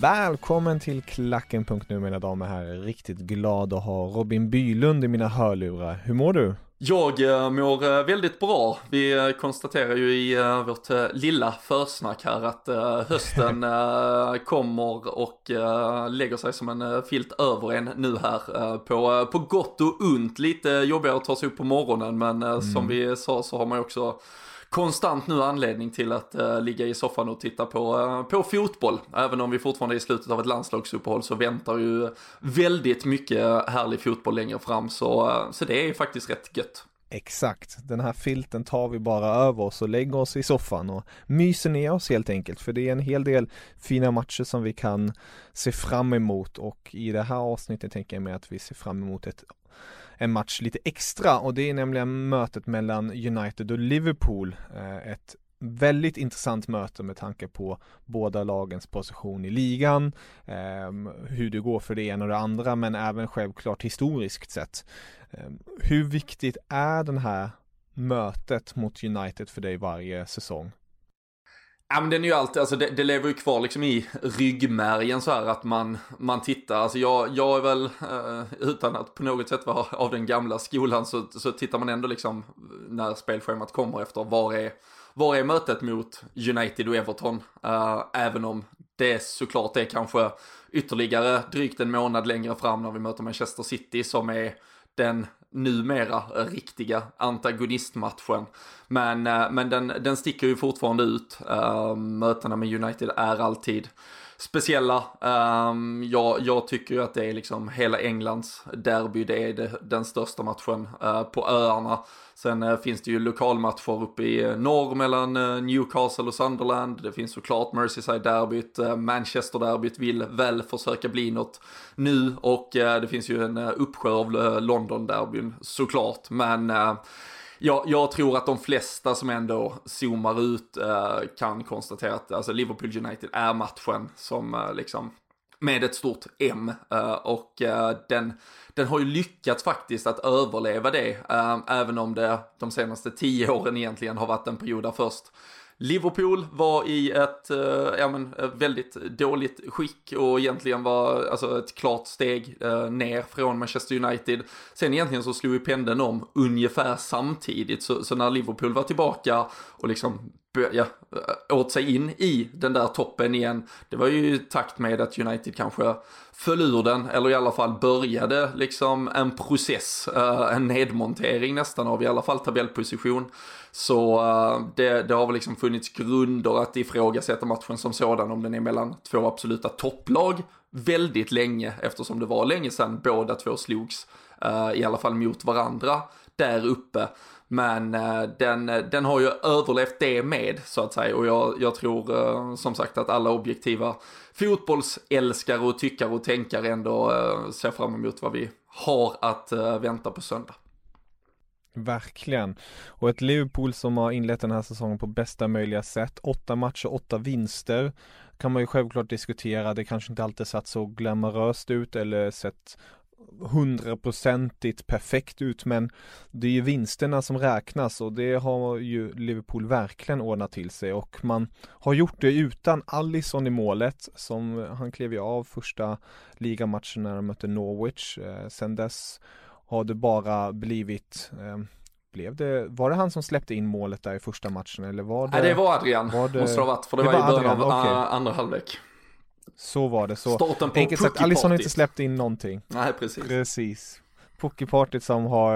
Välkommen till Klacken.nu mina damer och herrar. Riktigt glad att ha Robin Bylund i mina hörlurar. Hur mår du? Jag eh, mår eh, väldigt bra. Vi eh, konstaterar ju i vårt lilla försnack här att hösten kommer och lägger sig som en filt över en nu här på, på gott och ont. Lite jobbigare att ta sig upp på morgonen men eh, som vi sa så har man ju också konstant nu anledning till att eh, ligga i soffan och titta på, eh, på fotboll. Även om vi fortfarande är i slutet av ett landslagsuppehåll så väntar ju väldigt mycket härlig fotboll längre fram så, eh, så det är faktiskt rätt gött. Exakt, den här filten tar vi bara över oss och lägger oss i soffan och myser ner oss helt enkelt för det är en hel del fina matcher som vi kan se fram emot och i det här avsnittet tänker jag mig att vi ser fram emot ett en match lite extra och det är nämligen mötet mellan United och Liverpool. Eh, ett väldigt intressant möte med tanke på båda lagens position i ligan, ehm, hur det går för det ena och det andra, men även självklart historiskt sett. Ehm, hur viktigt är den här mötet mot United för dig varje säsong? Ja men den är ju alltid, alltså det, det lever ju kvar liksom i ryggmärgen så här att man, man tittar, alltså jag, jag är väl, eh, utan att på något sätt vara av den gamla skolan så, så tittar man ändå liksom när spelschemat kommer efter var är, var är mötet mot United och Everton? Eh, även om det såklart är kanske ytterligare drygt en månad längre fram när vi möter Manchester City som är den numera riktiga antagonistmatchen. Men, eh, men den, den sticker ju fortfarande ut. Eh, mötena med United är alltid speciella. Um, jag, jag tycker ju att det är liksom hela Englands derby, det är det, den största matchen uh, på öarna. Sen uh, finns det ju lokalmatcher uppe i eh, norr mellan uh, Newcastle och Sunderland. Det finns såklart Merseyside-derbyt, uh, Manchester-derbyt vill väl försöka bli något nu och uh, det finns ju en uh, uppsjö av uh, London-derbyn såklart. Men uh, jag, jag tror att de flesta som ändå zoomar ut eh, kan konstatera att alltså, Liverpool United är matchen som eh, liksom med ett stort M eh, och eh, den, den har ju lyckats faktiskt att överleva det eh, även om det de senaste tio åren egentligen har varit en period där först Liverpool var i ett, eh, ja, men, väldigt dåligt skick och egentligen var alltså, ett klart steg eh, ner från Manchester United. Sen egentligen så slog ju pendeln om ungefär samtidigt, så, så när Liverpool var tillbaka och liksom ja, eh, åt sig in i den där toppen igen. Det var ju i takt med att United kanske föll ur den, eller i alla fall började liksom en process, eh, en nedmontering nästan av i alla fall tabellposition. Så eh, det, det har väl liksom funnits grunder att ifrågasätta matchen som sådan om den är mellan två absoluta topplag väldigt länge eftersom det var länge sedan båda två slogs, eh, i alla fall mot varandra där uppe. Men eh, den, den har ju överlevt det med så att säga och jag, jag tror som sagt att alla objektiva fotbollsälskare och tyckare och tänkare ändå ser fram emot vad vi har att vänta på söndag. Verkligen. Och ett Liverpool som har inlett den här säsongen på bästa möjliga sätt. Åtta matcher, åtta vinster. Kan man ju självklart diskutera. Det kanske inte alltid satt så glamoröst ut eller sett hundraprocentigt perfekt ut men det är ju vinsterna som räknas och det har ju Liverpool verkligen ordnat till sig och man har gjort det utan Allison i målet som han klev ju av första ligamatchen när de mötte Norwich. Eh, sen dess har det bara blivit eh, blev det, var det han som släppte in målet där i första matchen eller var det? Nej det var Adrian, var det, måste det ha varit, för det, det var, i början av okay. andra halvlek. Så var det, så Starten på enkelt sagt, Alisson har inte släppt in någonting. Nej, precis. Precis. Poképartyt som har,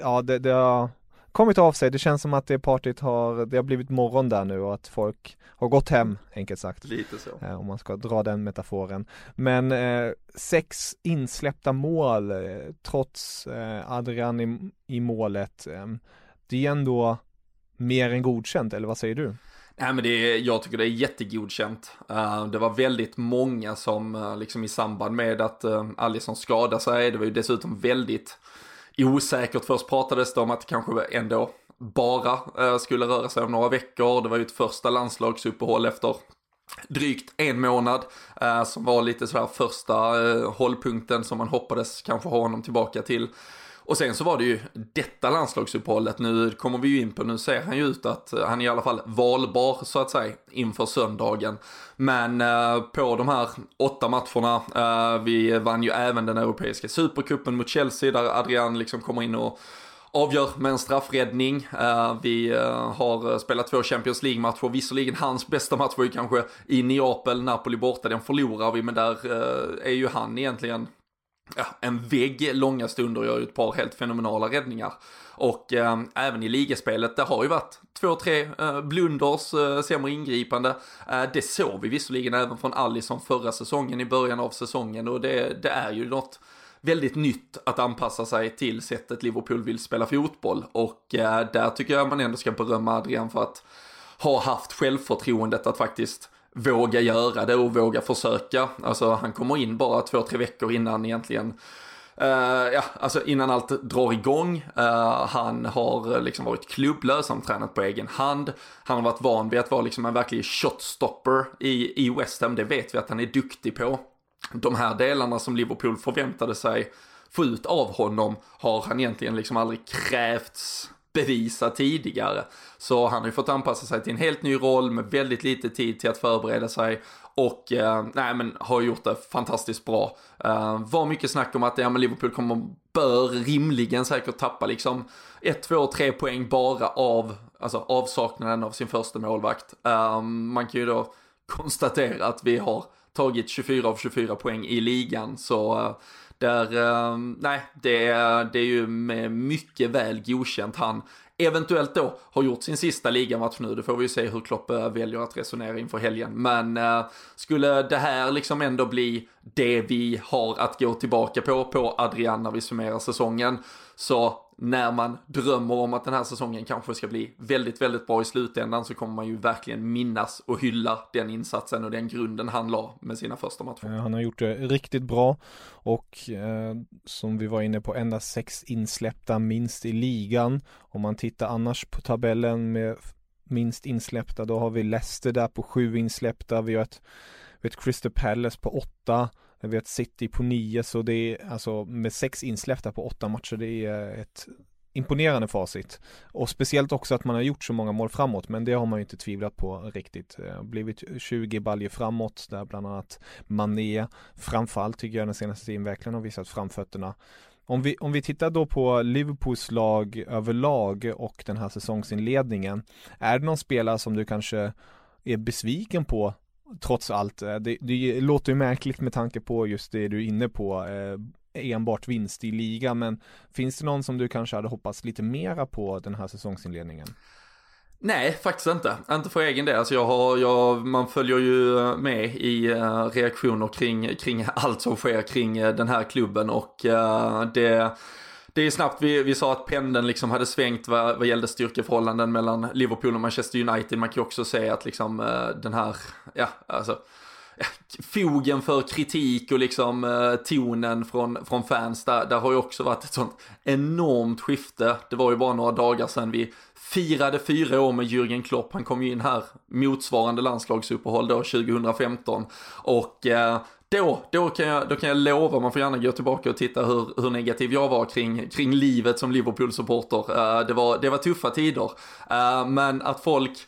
ja det, det har kommit av sig. Det känns som att det partyt har, det har blivit morgon där nu och att folk har gått hem, enkelt sagt. Lite så. Eh, om man ska dra den metaforen. Men eh, sex insläppta mål eh, trots eh, Adrian i, i målet. Eh, det är ändå mer än godkänt, eller vad säger du? Nej men det är, jag tycker det är jättegodkänt. Uh, det var väldigt många som uh, liksom i samband med att uh, Alisson skadade sig, det var ju dessutom väldigt osäkert. Först pratades det om att det kanske ändå bara eh, skulle röra sig om några veckor. Det var ju ett första landslagsuppehåll efter drygt en månad eh, som var lite sådär första eh, hållpunkten som man hoppades kanske ha honom tillbaka till. Och sen så var det ju detta landslagsuppehållet, nu kommer vi ju in på, nu ser han ju ut att eh, han är i alla fall valbar så att säga inför söndagen. Men eh, på de här åtta matcherna, eh, vi vann ju även den europeiska supercupen mot Chelsea där Adrian liksom kommer in och avgör med en straffräddning. Eh, vi eh, har spelat två Champions League-matcher, visserligen hans bästa match var ju kanske i Neapel, Napoli borta, den förlorar vi, men där är ju han egentligen ja, en vägg långa stunder och gör ju ett par helt fenomenala räddningar. Och eh, även i ligaspelet, det har ju varit två, tre eh, blunders, eh, sämre ingripande. Eh, det såg vi visserligen även från Allison förra säsongen i början av säsongen och det, det är ju något väldigt nytt att anpassa sig till sättet Liverpool vill spela fotboll. Och eh, där tycker jag man ändå ska berömma Adrian för att ha haft självförtroendet att faktiskt våga göra det och våga försöka. Alltså han kommer in bara två, tre veckor innan egentligen Uh, ja, alltså innan allt drar igång. Uh, han har eh, liksom varit klubblös, han har tränat på egen hand. Han har varit van vid att vara liksom en verklig shotstopper i, i West Ham, det vet vi att han är duktig på. De här delarna som Liverpool förväntade sig få ut av honom har han egentligen liksom aldrig krävts bevisa tidigare. Så han har ju fått anpassa sig till en helt ny roll med väldigt lite tid till att förbereda sig och eh, nej men har gjort det fantastiskt bra. Eh, var mycket snack om att ja, men Liverpool kommer, bör rimligen säkert tappa liksom 1, 2, 3 poäng bara av alltså avsaknaden av sin första målvakt. Eh, man kan ju då konstatera att vi har tagit 24 av 24 poäng i ligan så eh, där, eh, nej, det, det är ju med mycket väl godkänt han eventuellt då har gjort sin sista ligamatch nu. Det får vi ju se hur Klopp eh, väljer att resonera inför helgen. Men eh, skulle det här liksom ändå bli det vi har att gå tillbaka på, på Adrian när vi summerar säsongen, så när man drömmer om att den här säsongen kanske ska bli väldigt, väldigt bra i slutändan så kommer man ju verkligen minnas och hylla den insatsen och den grunden han la med sina första matcher. Eh, han har gjort det riktigt bra och eh, som vi var inne på endast sex insläppta minst i ligan. Om man tittar annars på tabellen med minst insläppta då har vi Leicester där på sju insläppta. Vi har ett, ett Crystal Palace på åtta vi har ett City på nio så det är alltså med sex insläppta på åtta matcher det är ett imponerande facit. Och speciellt också att man har gjort så många mål framåt men det har man ju inte tvivlat på riktigt. Eh, blivit 20 baljer framåt där bland annat Mané framförallt tycker jag den senaste tiden verkligen har visat framfötterna. Om vi, om vi tittar då på Liverpools lag överlag och den här säsongsinledningen. Är det någon spelare som du kanske är besviken på trots allt. Eh, det, det låter ju märkligt med tanke på just det du är inne på. Eh, enbart vinst i liga men finns det någon som du kanske hade hoppats lite mera på den här säsongsinledningen? Nej, faktiskt inte. Inte för egen del. Alltså jag har, jag, man följer ju eh, med i uh, reaktioner kring, kring allt som sker kring uh, den här klubben och uh, det det är snabbt, vi, vi sa att pendeln liksom hade svängt vad, vad gällde styrkeförhållanden mellan Liverpool och Manchester United. Man kan ju också se att liksom eh, den här, ja alltså, fogen för kritik och liksom eh, tonen från, från fans, där, där har ju också varit ett sånt enormt skifte. Det var ju bara några dagar sedan vi firade fyra år med Jürgen Klopp. Han kom ju in här motsvarande landslagsuppehåll då 2015 och eh, då, då, kan jag, då kan jag lova, man får gärna gå tillbaka och titta hur, hur negativ jag var kring, kring livet som Liverpool-supporter. Uh, det, var, det var tuffa tider, uh, men att folk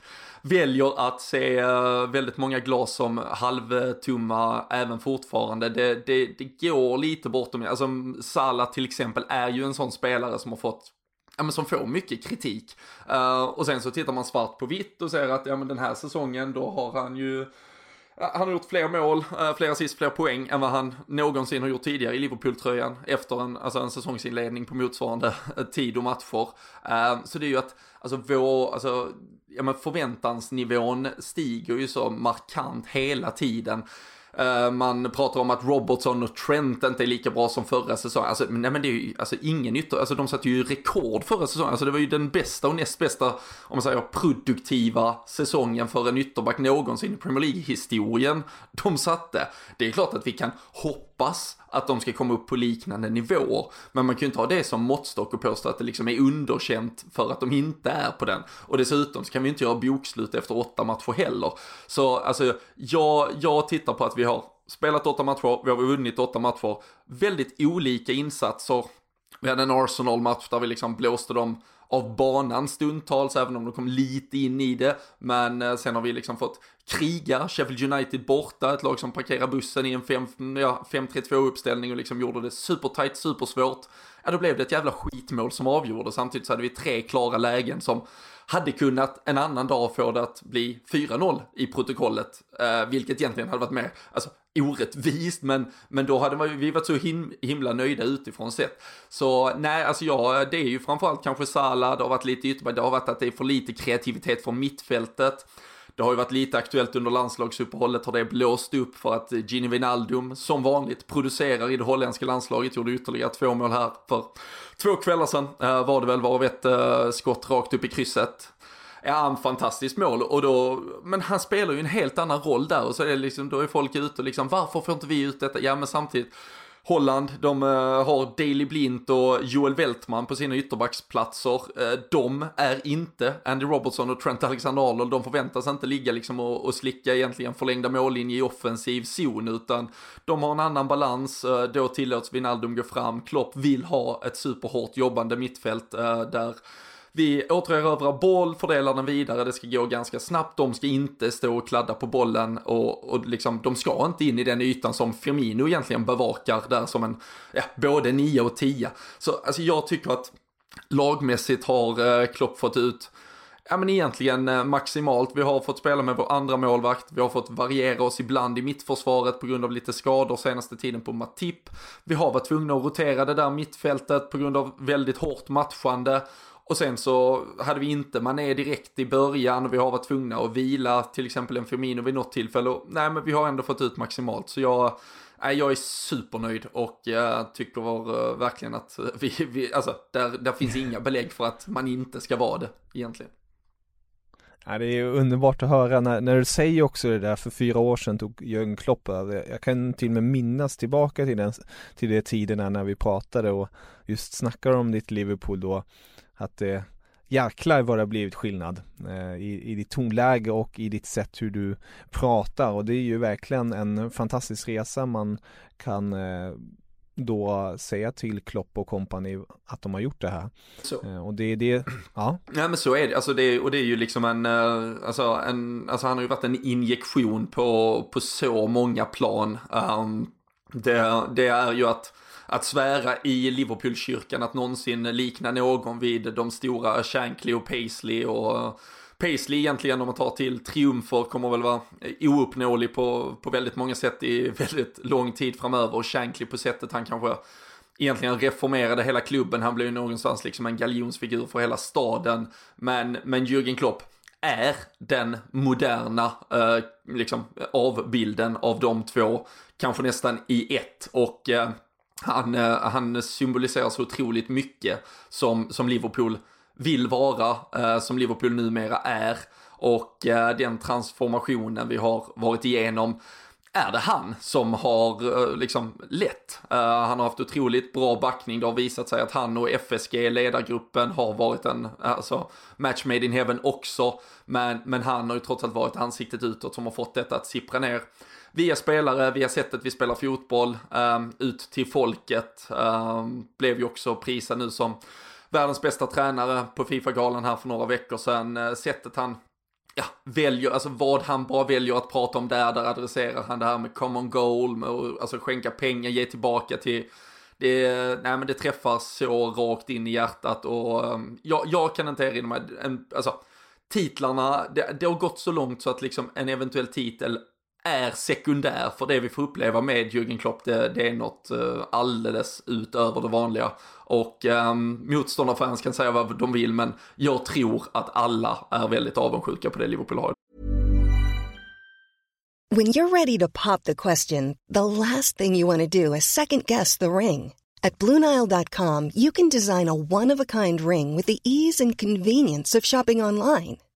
väljer att se uh, väldigt många glas som halvtumma även fortfarande. Det, det, det går lite bortom, alltså Salah till exempel är ju en sån spelare som har fått ja, men som får mycket kritik. Uh, och sen så tittar man svart på vitt och ser att ja, men den här säsongen då har han ju han har gjort fler mål, eh, fler assist, fler poäng än vad han någonsin har gjort tidigare i Liverpool-tröjan efter en, alltså en säsongsinledning på motsvarande eh, tid och matcher. Eh, så det är ju att, alltså vår, alltså, ja men förväntansnivån stiger ju så markant hela tiden. Eh, man pratar om att Robertson och Trent inte är lika bra som förra säsongen. Alltså, nej men det är ju alltså, ingen ytter, alltså de satte ju rekord förra säsongen. Alltså det var ju den bästa och näst bästa, om man säger produktiva säsongen för en ytterback någonsin i Premier League-historien de satte. Det är klart att vi kan hoppas att de ska komma upp på liknande nivåer. Men man kan ju inte ha det som måttstock och påstå att det liksom är underkänt för att de inte är på den. Och dessutom så kan vi inte göra bokslut efter åtta matcher heller. Så alltså, jag, jag tittar på att vi har spelat åtta matcher, vi har vunnit åtta matcher. Väldigt olika insatser. Vi hade en Arsenal-match där vi liksom blåste dem av banan stundtals, även om de kom lite in i det. Men eh, sen har vi liksom fått kriga, Sheffield United borta, ett lag som parkerar bussen i en 5-3-2 ja, uppställning och liksom gjorde det supertight, supersvårt. Ja, då blev det ett jävla skitmål som avgjorde. Samtidigt så hade vi tre klara lägen som hade kunnat en annan dag få det att bli 4-0 i protokollet, eh, vilket egentligen hade varit mer, alltså orättvist, men, men då hade vi varit så him, himla nöjda utifrån sett. Så nej, alltså ja, det är ju framförallt kanske Salah, det har varit lite ytterback, det har varit att det är för lite kreativitet från mittfältet. Det har ju varit lite aktuellt under landslagsuppehållet, har det blåst upp för att Gini Wijnaldum som vanligt producerar i det holländska landslaget, gjorde ytterligare två mål här för två kvällar sedan eh, var det väl, varav ett eh, skott rakt upp i krysset. Ja, en fantastisk mål och då, men han spelar ju en helt annan roll där och så är det liksom, då är folk ute och liksom, varför får inte vi ut detta? Ja, men samtidigt, Holland, de eh, har Daley Blint och Joel Weltman på sina ytterbacksplatser. Eh, de är inte Andy Robertson och Trent Alexander-Arnold. De förväntas inte ligga liksom och, och slicka egentligen förlängda mållinje i offensiv zon, utan de har en annan balans. Eh, då tillåts Wijnaldum gå fram. Klopp vill ha ett superhårt jobbande mittfält där vi återerövrar boll, fördelar den vidare, det ska gå ganska snabbt, de ska inte stå och kladda på bollen och, och liksom, de ska inte in i den ytan som Firmino egentligen bevakar där som en, ja, både 9 och 10. Så alltså jag tycker att lagmässigt har eh, Klopp fått ut ja men egentligen eh, maximalt. Vi har fått spela med vår andra målvakt, vi har fått variera oss ibland i mittförsvaret på grund av lite skador senaste tiden på Matip. Vi har varit tvungna att rotera det där mittfältet på grund av väldigt hårt matchande. Och sen så hade vi inte man är direkt i början och vi har varit tvungna att vila till exempel en Firmino vid något tillfälle. Och, nej men vi har ändå fått ut maximalt så jag, nej, jag är supernöjd och jag tycker uh, verkligen att eh, vi, vi alltså där, där finns inga belägg för att man inte ska vara det egentligen. Ja, det är underbart att höra när, när du säger också det där för fyra år sedan tog Jörgen Klopp över. Jag kan till och med minnas tillbaka till den, till de tiderna när vi pratade och just snackade om ditt Liverpool då att det jäklar vad det har blivit skillnad eh, i, i ditt tonläge och i ditt sätt hur du pratar och det är ju verkligen en fantastisk resa man kan eh, då säga till Klopp och kompani att de har gjort det här. Så. Eh, och det är det, ja. Ja men så är det, alltså det, och det är ju liksom en, eh, alltså en, alltså han har ju varit en injektion på, på så många plan. Um, det, det är ju att att svära i Liverpoolkyrkan att någonsin likna någon vid de stora Shankly och Paisley och Paisley egentligen om man tar till triumfer kommer väl vara ouppnåelig på, på väldigt många sätt i väldigt lång tid framöver och Shankly på sättet han kanske egentligen reformerade hela klubben. Han blev ju någonstans liksom en galjonsfigur för hela staden. Men, men Jürgen Klopp är den moderna eh, liksom, avbilden av de två, kanske nästan i ett. Och eh, han, eh, han symboliserar så otroligt mycket som, som Liverpool vill vara, eh, som Liverpool numera är. Och eh, den transformationen vi har varit igenom är det han som har eh, liksom lett. Uh, han har haft otroligt bra backning, det har visat sig att han och FSG, ledargruppen, har varit en alltså, match made in heaven också. Men, men han har ju trots allt varit ansiktet utåt som har fått detta att sippra ner via spelare, via sättet vi spelar fotboll, um, ut till folket. Um, blev ju också prisad nu som världens bästa tränare på Fifa-galan här för några veckor sedan. Uh, sättet han ja, väljer, alltså vad han bara väljer att prata om där, där adresserar han det här med common goal, med att alltså skänka pengar, ge tillbaka till det, nej men det träffar så rakt in i hjärtat och um, jag, jag kan inte erinra mig, en, alltså titlarna, det, det har gått så långt så att liksom en eventuell titel är sekundär för det vi får uppleva med Jürgen Klopp. Det, det är något eh, alldeles utöver det vanliga. Och um, motståndarfans kan säga vad de vill, men jag tror att alla är väldigt avundsjuka på det Liverpool har. When you're ready to pop the question, the last thing you want to do is second guess the ring. At BlueNile.com you can design a one-of-a-kind ring with the ease and convenience of shopping online.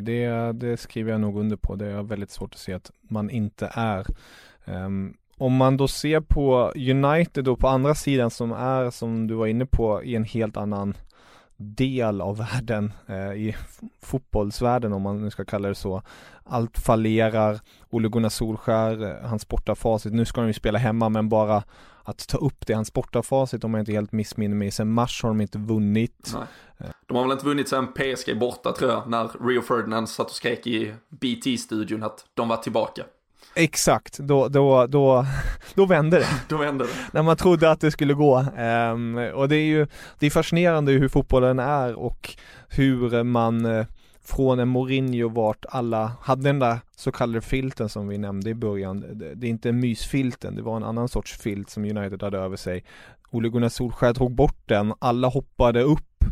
Det, det skriver jag nog under på. Det är väldigt svårt att se att man inte är. Um, om man då ser på United då på andra sidan som är, som du var inne på, i en helt annan del av världen, eh, i fotbollsvärlden om man nu ska kalla det så. Allt fallerar, Ole Gunnar Solskär, eh, han sportar facit, nu ska de ju spela hemma men bara att ta upp det, han sportar facit om jag inte helt missminner mig, sen mars har de inte vunnit. Nej. De har väl inte vunnit sen PSG borta tror jag, när Rio Ferdinand satt och skrek i BT-studion att de var tillbaka. Exakt, då, då, då, då vände det. då vände det. När man trodde att det skulle gå. Um, och det är ju, det är fascinerande hur fotbollen är och hur man uh, från en Mourinho vart alla hade den där så kallade filten som vi nämnde i början. Det, det är inte mysfilten, det var en annan sorts filt som United hade över sig. Ole Gunnar Solskjaer drog bort den, alla hoppade upp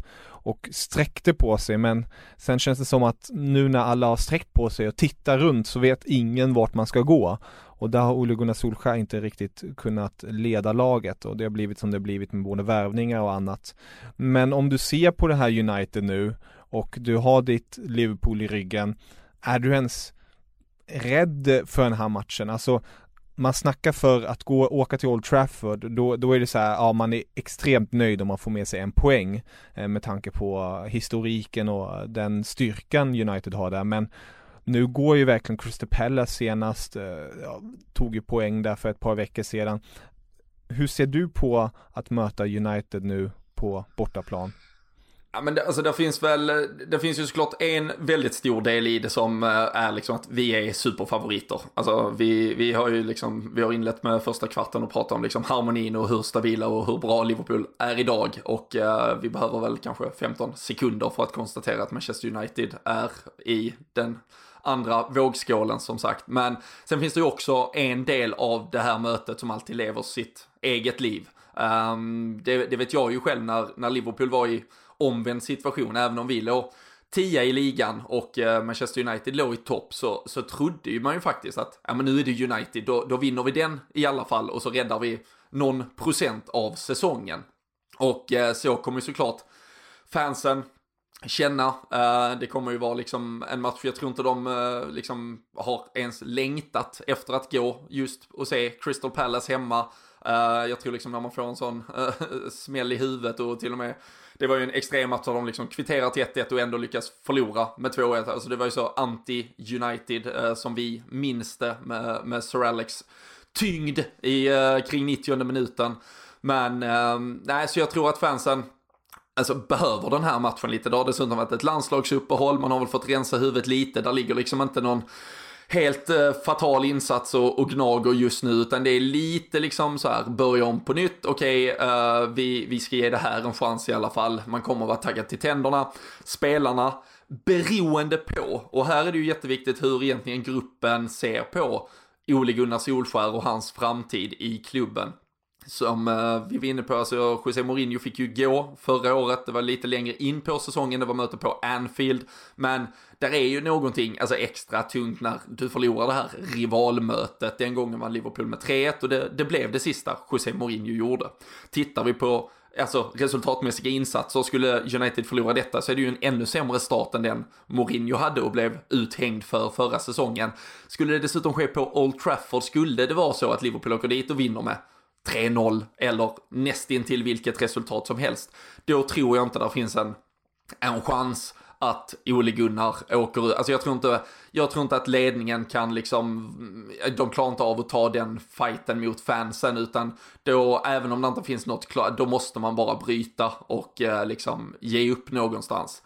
och sträckte på sig men sen känns det som att nu när alla har sträckt på sig och tittar runt så vet ingen vart man ska gå. Och där har Ole Gunnar Solskjaer inte riktigt kunnat leda laget och det har blivit som det har blivit med både värvningar och annat. Men om du ser på det här United nu och du har ditt Liverpool i ryggen, är du ens rädd för den här matchen? Alltså man snackar för att gå, åka till Old Trafford, då, då är det så här, ja man är extremt nöjd om man får med sig en poäng eh, med tanke på historiken och den styrkan United har där, men nu går ju verkligen Crystal Palace senast, eh, ja, tog ju poäng där för ett par veckor sedan. Hur ser du på att möta United nu på bortaplan? Ja men det, alltså det finns väl, det finns ju såklart en väldigt stor del i det som eh, är liksom att vi är superfavoriter. Alltså vi, vi har ju liksom, vi har inlett med första kvarten och pratat om liksom harmonin och hur stabila och hur bra Liverpool är idag. Och eh, vi behöver väl kanske 15 sekunder för att konstatera att Manchester United är i den andra vågskålen som sagt. Men sen finns det ju också en del av det här mötet som alltid lever sitt eget liv. Um, det, det, vet jag ju själv när, när Liverpool var i omvänd situation, även om vi låg tia i ligan och eh, Manchester United låg i topp så, så trodde ju man ju faktiskt att ja, men nu är det United, då, då vinner vi den i alla fall och så räddar vi någon procent av säsongen. Och eh, så kommer ju såklart fansen känna. Eh, det kommer ju vara liksom en match, jag tror inte de eh, liksom har ens längtat efter att gå just och se Crystal Palace hemma. Uh, jag tror liksom när man får en sån eh, smäll i huvudet och till och med det var ju en extrem match där de liksom kvitterar till 1-1 och ändå lyckas förlora med 2-1. Alltså det var ju så anti-United eh, som vi minns det med, med Sir Alex tyngd i kring 90 minuten. Men ehm, nej, så jag tror att fansen alltså, behöver den här matchen lite. Det har dessutom varit ett landslagsuppehåll, man har väl fått rensa huvudet lite. Där ligger liksom inte någon helt eh, fatal insats och, och gnager just nu, utan det är lite liksom så här, börja om på nytt, okej, okay, eh, vi, vi ska ge det här en chans i alla fall, man kommer vara taggad till tänderna, spelarna, beroende på, och här är det ju jätteviktigt hur egentligen gruppen ser på Ole Gunnar Solskär och hans framtid i klubben som eh, vi var inne på, alltså José Mourinho fick ju gå förra året, det var lite längre in på säsongen, det var möte på Anfield, men där är ju någonting alltså extra tungt när du förlorar det här rivalmötet. Den gången var Liverpool med 3-1 och det, det blev det sista José Mourinho gjorde. Tittar vi på alltså resultatmässiga insatser, skulle United förlora detta så är det ju en ännu sämre start än den Mourinho hade och blev uthängd för förra säsongen. Skulle det dessutom ske på Old Trafford, skulle det vara så att Liverpool åker dit och vinner med 3-0 eller nästintill vilket resultat som helst. Då tror jag inte det finns en, en chans att Ole Gunnar åker ut. Alltså jag tror inte, jag tror inte att ledningen kan liksom, de klarar inte av att ta den fighten mot fansen utan då, även om det inte finns något klart, då måste man bara bryta och eh, liksom ge upp någonstans.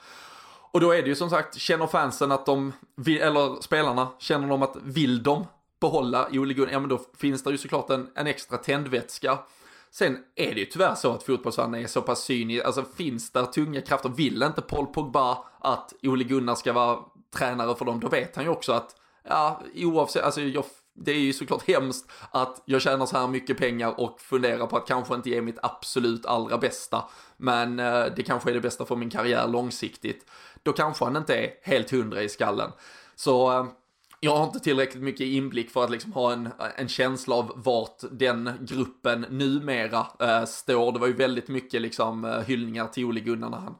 Och då är det ju som sagt, känner fansen att de, eller spelarna, känner de att vill de behålla Ole Gunnar, ja men då finns det ju såklart en, en extra tändvätska. Sen är det ju tyvärr så att fotbollsvärlden är så pass cynisk, alltså finns det tunga krafter, vill inte Paul Pogba att Ole Gunnar ska vara tränare för dem, då vet han ju också att, ja oavsett, alltså jag, det är ju såklart hemskt att jag tjänar så här mycket pengar och funderar på att kanske inte ge mitt absolut allra bästa, men eh, det kanske är det bästa för min karriär långsiktigt. Då kanske han inte är helt hundra i skallen. Så eh, jag har inte tillräckligt mycket inblick för att liksom ha en, en känsla av vart den gruppen numera äh, står. Det var ju väldigt mycket liksom eh, hyllningar till Ole Gunnar när han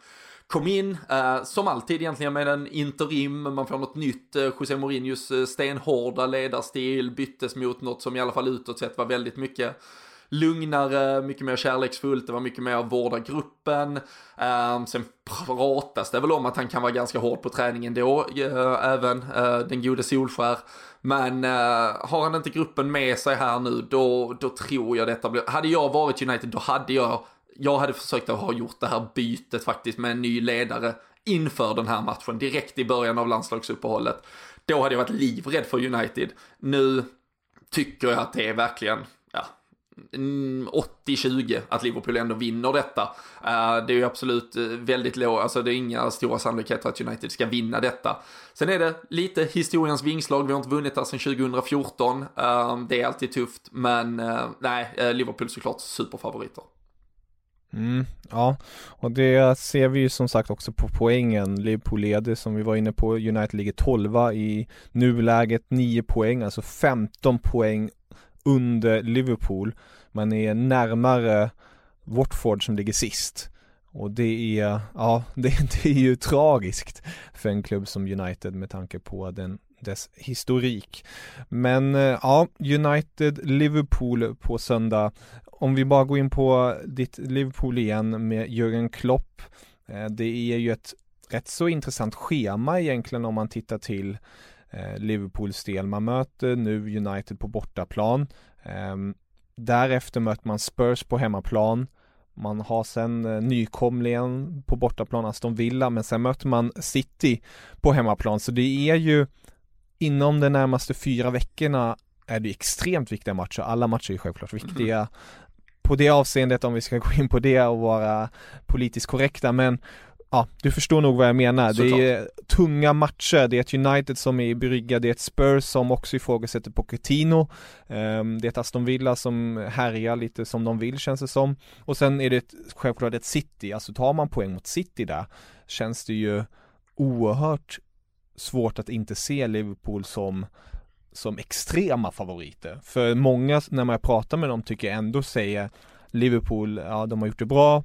kom in, äh, som alltid egentligen med en interim, man får något nytt, äh, José Mourinhos stenhårda ledarstil byttes mot något som i alla fall utåt sett var väldigt mycket lugnare, mycket mer kärleksfullt, det var mycket mer vårda gruppen. Ehm, sen pratas det väl om att han kan vara ganska hård på träningen då, uh, eh, även uh, den gode Solskär. Men uh, har han inte gruppen med sig här nu, då, då tror jag detta blir... Hade jag varit United, då hade jag... Jag hade försökt att ha gjort det här bytet faktiskt med en ny ledare inför den här matchen, direkt i början av landslagsuppehållet. Då hade jag varit livrädd för United. Nu tycker jag att det är verkligen Mm, 80-20 att Liverpool ändå vinner detta. Eh, det är ju absolut eh, väldigt lågt, alltså det är inga stora sannolikheter att United ska vinna detta. Sen är det lite historiens vingslag, vi har inte vunnit det sedan 2014. Eh, det är alltid tufft, men nej, Liverpool såklart superfavoriter. Mm, ja, och det ser vi ju som sagt också på poängen. Liverpool leder som vi var inne på. United ligger 12 i nuläget, 9 poäng, alltså 15 poäng under Liverpool. Man är närmare Watford som ligger sist. Och det är, ja, det, det, är ju tragiskt för en klubb som United med tanke på den, dess historik. Men eh, ja, United, Liverpool på söndag. Om vi bara går in på ditt Liverpool igen med Jürgen Klopp. Eh, det är ju ett rätt så intressant schema egentligen om man tittar till Liverpools del. Man möter nu United på bortaplan. Eh, därefter möter man Spurs på hemmaplan. Man har sen eh, nykomlingen på bortaplan Aston Villa men sen möter man City på hemmaplan så det är ju inom de närmaste fyra veckorna är det extremt viktiga matcher. Alla matcher är självklart viktiga mm. på det avseendet om vi ska gå in på det och vara politiskt korrekta men ja, du förstår nog vad jag menar. Så det är tunga matcher, det är ett United som är i brygga, det är ett Spurs som också ifrågasätter Pochettino. Um, det är ett Aston Villa som härjar lite som de vill känns det som. Och sen är det ett, självklart ett City, alltså tar man poäng mot City där känns det ju oerhört svårt att inte se Liverpool som som extrema favoriter. För många, när man pratar med dem, tycker jag ändå säger Liverpool, ja de har gjort det bra,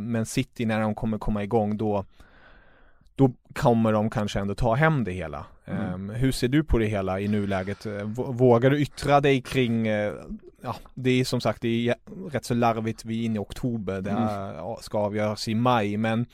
men City när de kommer komma igång då då kommer de kanske ändå ta hem det hela. Mm. Um, hur ser du på det hela i nuläget? Vågar du yttra dig kring, uh, ja det är som sagt det är rätt så larvigt, vi är inne i oktober, det här mm. ska avgöras i maj men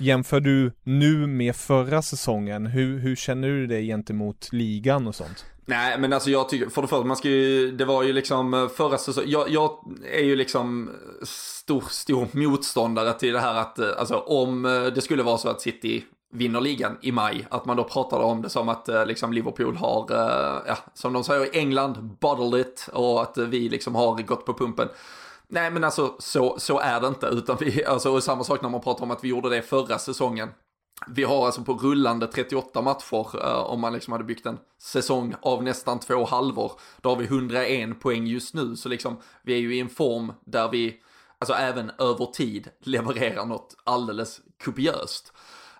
Jämför du nu med förra säsongen, hur, hur känner du dig gentemot ligan och sånt? Nej men alltså jag tycker, för det första, man ska ju, det var ju liksom eh, förra säsongen, jag, jag, är ju liksom eh, stor, stor motståndare till det här att, eh, alltså om det skulle vara så att City vinner ligan i maj, att man då pratade om det som att liksom Liverpool har, ja, som de säger i England, bottled it och att vi liksom har gått på pumpen. Nej men alltså så, så är det inte, utan vi, alltså samma sak när man pratar om att vi gjorde det förra säsongen. Vi har alltså på rullande 38 matcher, eh, om man liksom hade byggt en säsong av nästan två halvor, då har vi 101 poäng just nu, så liksom vi är ju i en form där vi, alltså även över tid, levererar något alldeles kopiöst.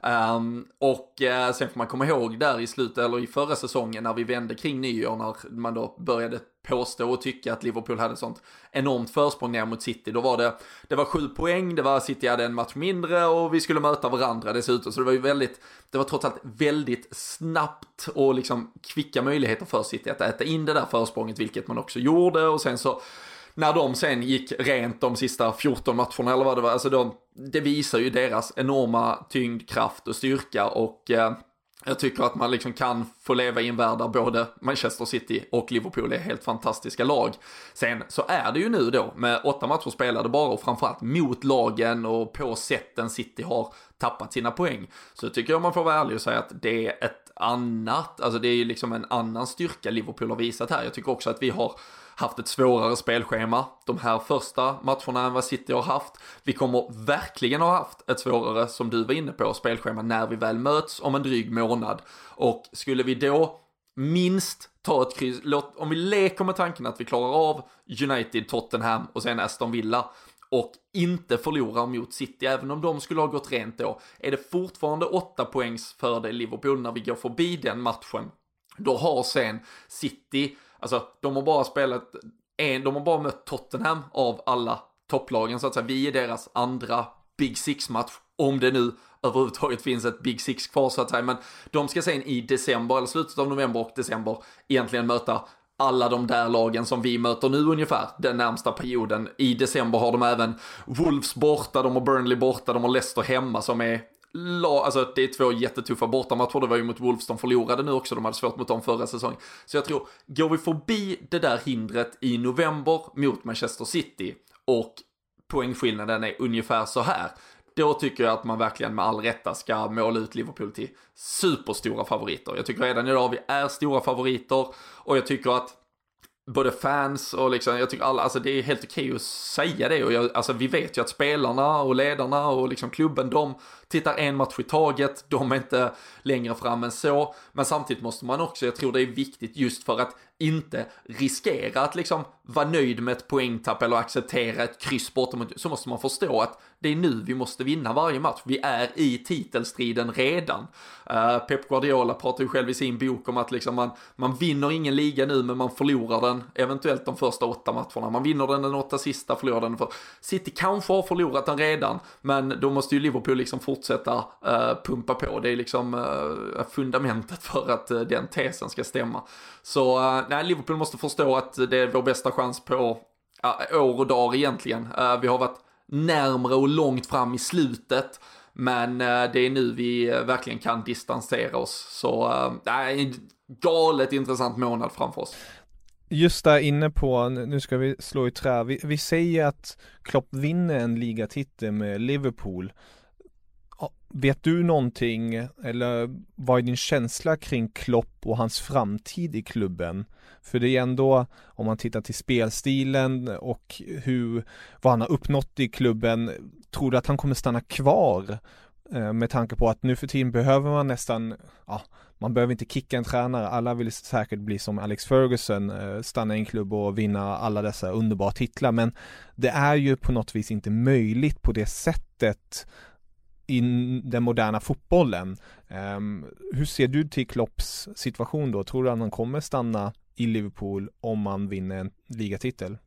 Um, och uh, sen får man komma ihåg där i slutet, eller i förra säsongen när vi vände kring nyår, när man då började påstå och tycka att Liverpool hade sånt enormt försprång ner mot City. Då var det, det var sju poäng, det var City hade en match mindre och vi skulle möta varandra dessutom. Så det var ju väldigt, det var trots allt väldigt snabbt och liksom kvicka möjligheter för City att äta in det där försprånget, vilket man också gjorde. Och sen så när de sen gick rent de sista 14 matcherna eller vad det var, alltså de, det visar ju deras enorma tyngd, kraft och styrka och eh, jag tycker att man liksom kan få leva i en värld där både Manchester City och Liverpool är helt fantastiska lag. Sen så är det ju nu då med åtta matcher spelade bara och framförallt mot lagen och på sätten City har tappat sina poäng. Så tycker jag man får vara ärlig och säga att det är ett annat, alltså det är ju liksom en annan styrka Liverpool har visat här. Jag tycker också att vi har haft ett svårare spelschema de här första matcherna än vad City har haft. Vi kommer verkligen ha haft ett svårare, som du var inne på, spelschema när vi väl möts om en dryg månad. Och skulle vi då minst ta ett kryss, låt, om vi leker med tanken att vi klarar av United, Tottenham och sen Aston Villa och inte förlorar mot City, även om de skulle ha gått rent då, är det fortfarande 8 poängs fördel Liverpool när vi går förbi den matchen. Då har sen City Alltså, de har bara spelat en, de har bara mött Tottenham av alla topplagen så att säga. Vi är deras andra Big Six-match, om det nu överhuvudtaget finns ett Big Six kvar så att säga. Men de ska sen i december, eller slutet av november och december, egentligen möta alla de där lagen som vi möter nu ungefär, den närmsta perioden. I december har de även Wolves borta, de har Burnley borta, de har Leicester hemma som är la, alltså det är två jättetuffa bortamatcher, det var ju mot Wolves de förlorade nu också, de hade svårt mot dem förra säsongen. Så jag tror, går vi förbi det där hindret i november mot Manchester City och poängskillnaden är ungefär så här, då tycker jag att man verkligen med all rätta ska måla ut Liverpool till superstora favoriter. Jag tycker redan idag vi är stora favoriter och jag tycker att både fans och liksom, jag tycker alla, alltså det är helt okej att säga det och jag, alltså vi vet ju att spelarna och ledarna och liksom klubben, de tittar en match i taget, de är inte längre fram än så, men samtidigt måste man också, jag tror det är viktigt just för att inte riskera att liksom vara nöjd med ett poängtapp eller acceptera ett kryss bortom, så måste man förstå att det är nu vi måste vinna varje match. Vi är i titelstriden redan. Uh, Pep Guardiola pratar ju själv i sin bok om att liksom man, man vinner ingen liga nu men man förlorar den eventuellt de första åtta matcherna. Man vinner den den åtta sista, förlorar den för City kanske har förlorat den redan men då måste ju Liverpool liksom fortsätta uh, pumpa på. Det är liksom uh, fundamentet för att den tesen ska stämma. Så nej, Liverpool måste förstå att det är vår bästa chans på år och dagar egentligen. Eh, vi har varit närmre och långt fram i slutet. Men eh, det är nu vi eh, verkligen kan distansera oss. Så nej, galet intressant månad framför oss. Just där inne på, nu ska vi slå i trä, vi, vi säger att Klopp vinner en ligatitel med Liverpool. Vet du någonting, eller vad är din känsla kring Klopp och hans framtid i klubben? För det är ändå, om man tittar till spelstilen och hur, vad han har uppnått i klubben, tror du att han kommer stanna kvar? Eh, med tanke på att nu för tiden behöver man nästan, ja, man behöver inte kicka en tränare, alla vill säkert bli som Alex Ferguson, eh, stanna i en klubb och vinna alla dessa underbara titlar, men det är ju på något vis inte möjligt på det sättet i den moderna fotbollen. Um, hur ser du till Klopps situation då? Tror du att han kommer stanna i Liverpool om man vinner en ligatitel?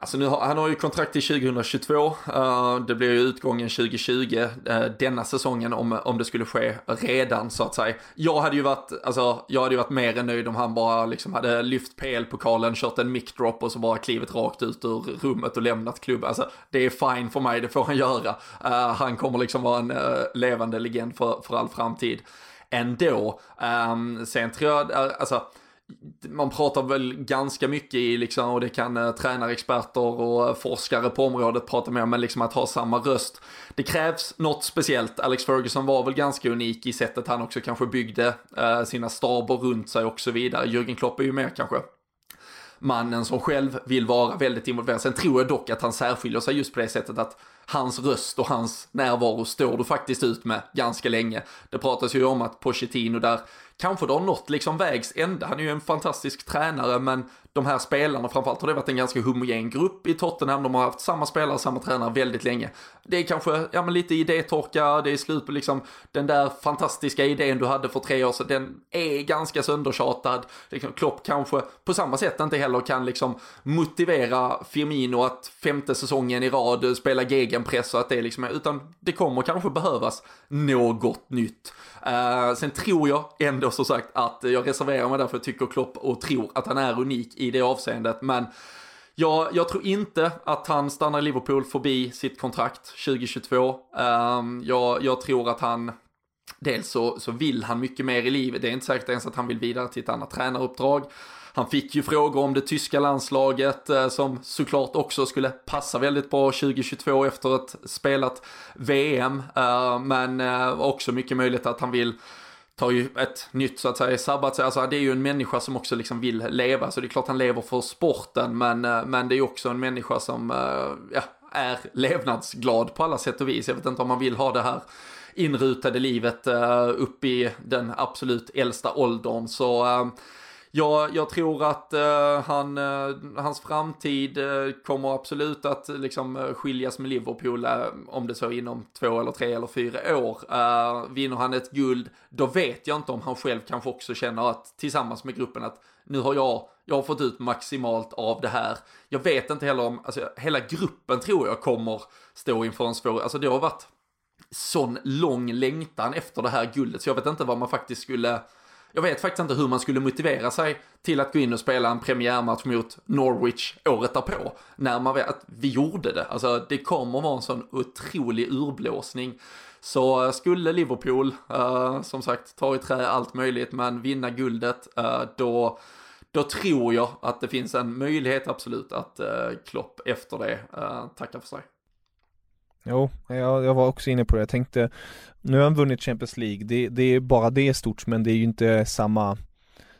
Alltså nu har, han har ju kontrakt till 2022, uh, eh, det blir ju utgången 2020 uh, eh, denna säsongen om, om det skulle ske redan så att säga. Jag hade ju varit, alltså jag hade ju varit mer än nöjd om han bara liksom hade lyft PL-pokalen, kört en mic drop och så bara klivit rakt ut ur rummet och lämnat klubben. Alltså det är fine för mig, det får han göra. Uh, han kommer liksom vara en levande legend för, för all framtid ändå. Um, sen tror jag, alltså man pratar väl ganska mycket i liksom, och det kan eh, tränarexperter och eh, forskare på området prata med om, men liksom att ha samma röst. Det krävs något speciellt. Alex Ferguson var väl ganska unik i sättet han också kanske byggde eh, sina staber runt sig och så vidare. Jürgen Klopp är ju mer kanske mannen som själv vill vara väldigt involverad. Sen tror jag dock att han särskiljer sig just på det sättet att hans röst och hans närvaro står du faktiskt ut med ganska länge. Det pratas ju om att Pochettino där kanske då har nått liksom vägs ände. Han är ju en fantastisk tränare men de här spelarna, framförallt har det varit en ganska homogen grupp i Tottenham. De har haft samma spelare, samma tränare väldigt länge. Det är kanske, ja men lite idétorka, det är slut på liksom den där fantastiska idén du hade för tre år sedan. Den är ganska söndertjatad. Liksom, Klopp kanske på samma sätt inte heller kan liksom motivera Firmino att femte säsongen i rad spela gegenpress och att det liksom är, utan det kommer kanske behövas något nytt. Uh, sen tror jag ändå som sagt att jag reserverar mig därför jag tycker Klopp och tror att han är unik i det avseendet. Men jag, jag tror inte att han stannar i Liverpool förbi sitt kontrakt 2022. Um, eh, jag, jag tror att han Dels så, så vill han mycket mer i livet, det är inte säkert ens att han vill vidare till ett annat tränaruppdrag. Han fick ju frågor om det tyska landslaget eh, som såklart också skulle passa väldigt bra 2022 efter ett spelat VM. Eh, men eh, också mycket möjligt att han vill ta ju ett nytt så att säga sabbat. Alltså det är ju en människa som också liksom vill leva. Så det är klart han lever för sporten. Men, men det är ju också en människa som ja, är levnadsglad på alla sätt och vis. Jag vet inte om man vill ha det här inrutade livet upp i den absolut äldsta åldern. Så jag, jag tror att uh, han, uh, hans framtid uh, kommer absolut att liksom skiljas med Liverpool om det så inom två eller tre eller fyra år. vinner han ett guld, då vet jag inte om han själv kanske också känner att tillsammans med gruppen att nu har jag, jag har fått ut maximalt av det här. Jag vet inte heller om, alltså hela gruppen tror jag kommer stå inför en svår, alltså det har varit sån lång längtan efter det här guldet så jag vet inte vad man faktiskt skulle jag vet faktiskt inte hur man skulle motivera sig till att gå in och spela en premiärmatch mot Norwich året därpå. När man vet att vi gjorde det. Alltså det kommer vara en sån otrolig urblåsning. Så eh, skulle Liverpool, uh, som sagt, ta i trä allt möjligt, men vinna guldet, uh, då, då tror jag att det finns en möjlighet absolut att uh, Klopp efter det tackar för sig. Jo, jag, jag var också inne på det. Jag tänkte, nu har han vunnit Champions League. Det, det är bara det stort, men det är ju inte samma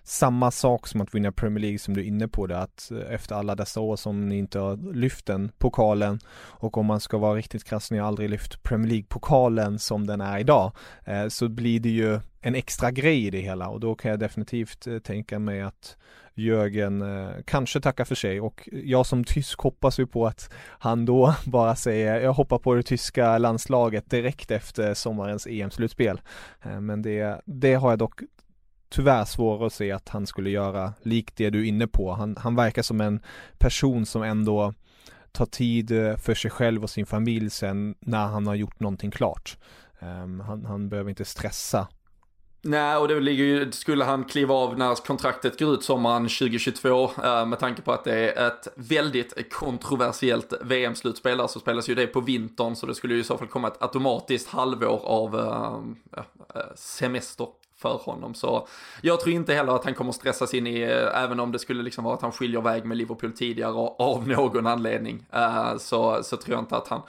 samma sak som att vinna Premier League som du är inne på det att eh, efter alla dessa år som ni inte har lyft den pokalen och om man ska vara riktigt krass, ni har aldrig lyft Premier League-pokalen som den är idag eh, så blir det ju en extra grej i det hela och då kan jag definitivt eh, tänka mig att Jörgen eh, kanske tackar för sig och jag som tysk hoppas ju på att han då bara säger jag hoppar på det tyska landslaget direkt efter sommarens EM-slutspel. Eh, men det, det har jag dock tyvärr svårare att se att han skulle göra likt det du är inne på. Han, han verkar som en person som ändå tar tid eh, för sig själv och sin familj sen när han har gjort någonting klart. Um, han, han behöver inte stressa Nej, och det ligger ju, skulle han kliva av när kontraktet går ut sommaren 2022 eh, med tanke på att det är ett väldigt kontroversiellt VM-slutspel, så spelas ju det på vintern så det skulle ju i så fall komma ett automatiskt halvår av uh, semester för honom. Så jag tror inte heller att han kommer stressas in i, eh, även om det skulle liksom vara att han skiljer väg med Liverpool tidigare av någon anledning, eh, så, så tror jag inte att han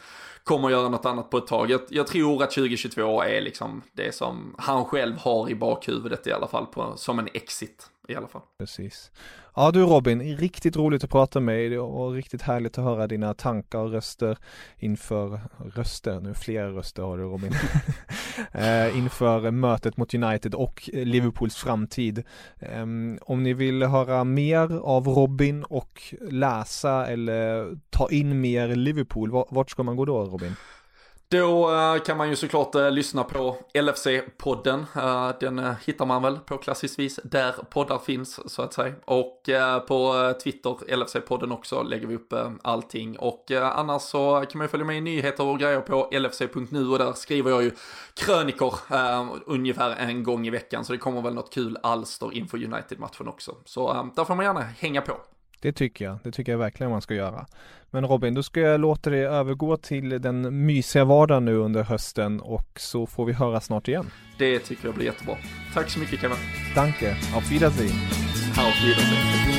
kommer göra något annat på ett tag. Jag, jag, tror att 2022 är liksom det som han själv har i bakhuvudet i alla fall, på, som en exit i alla fall. Precis. Ja du Robin, riktigt roligt att prata med dig och riktigt härligt att höra dina tankar och röster inför, röster, nu flera röster har du Robin, eh, inför mötet mot United och Liverpools framtid. Eh, om ni vill höra mer av Robin och läsa eller ta in mer Liverpool, vart ska man gå då Robin? Då eh, kan man ju såklart eh, lyssna på LFC-podden. Eh, den hittar man väl på klassiskt vis där poddar finns så att säga. Och på Twitter, LFC-podden också, lägger vi upp allting. Och annars så kan man ju följa med i nyheter och grejer på LFC.nu och där skriver jag ju krönikor ungefär en gång i veckan. Så det kommer väl något kul alster inför United-matchen också. Så där får man gärna hänga på. Det tycker jag, det tycker jag verkligen man ska göra. Men Robin, då ska jag låta dig övergå till den mysiga vardagen nu under hösten och så får vi höra snart igen. Det tycker jag blir jättebra. Tack så mycket Kevin. Danke, auf Wiedersehen. Auf Wiedersehen.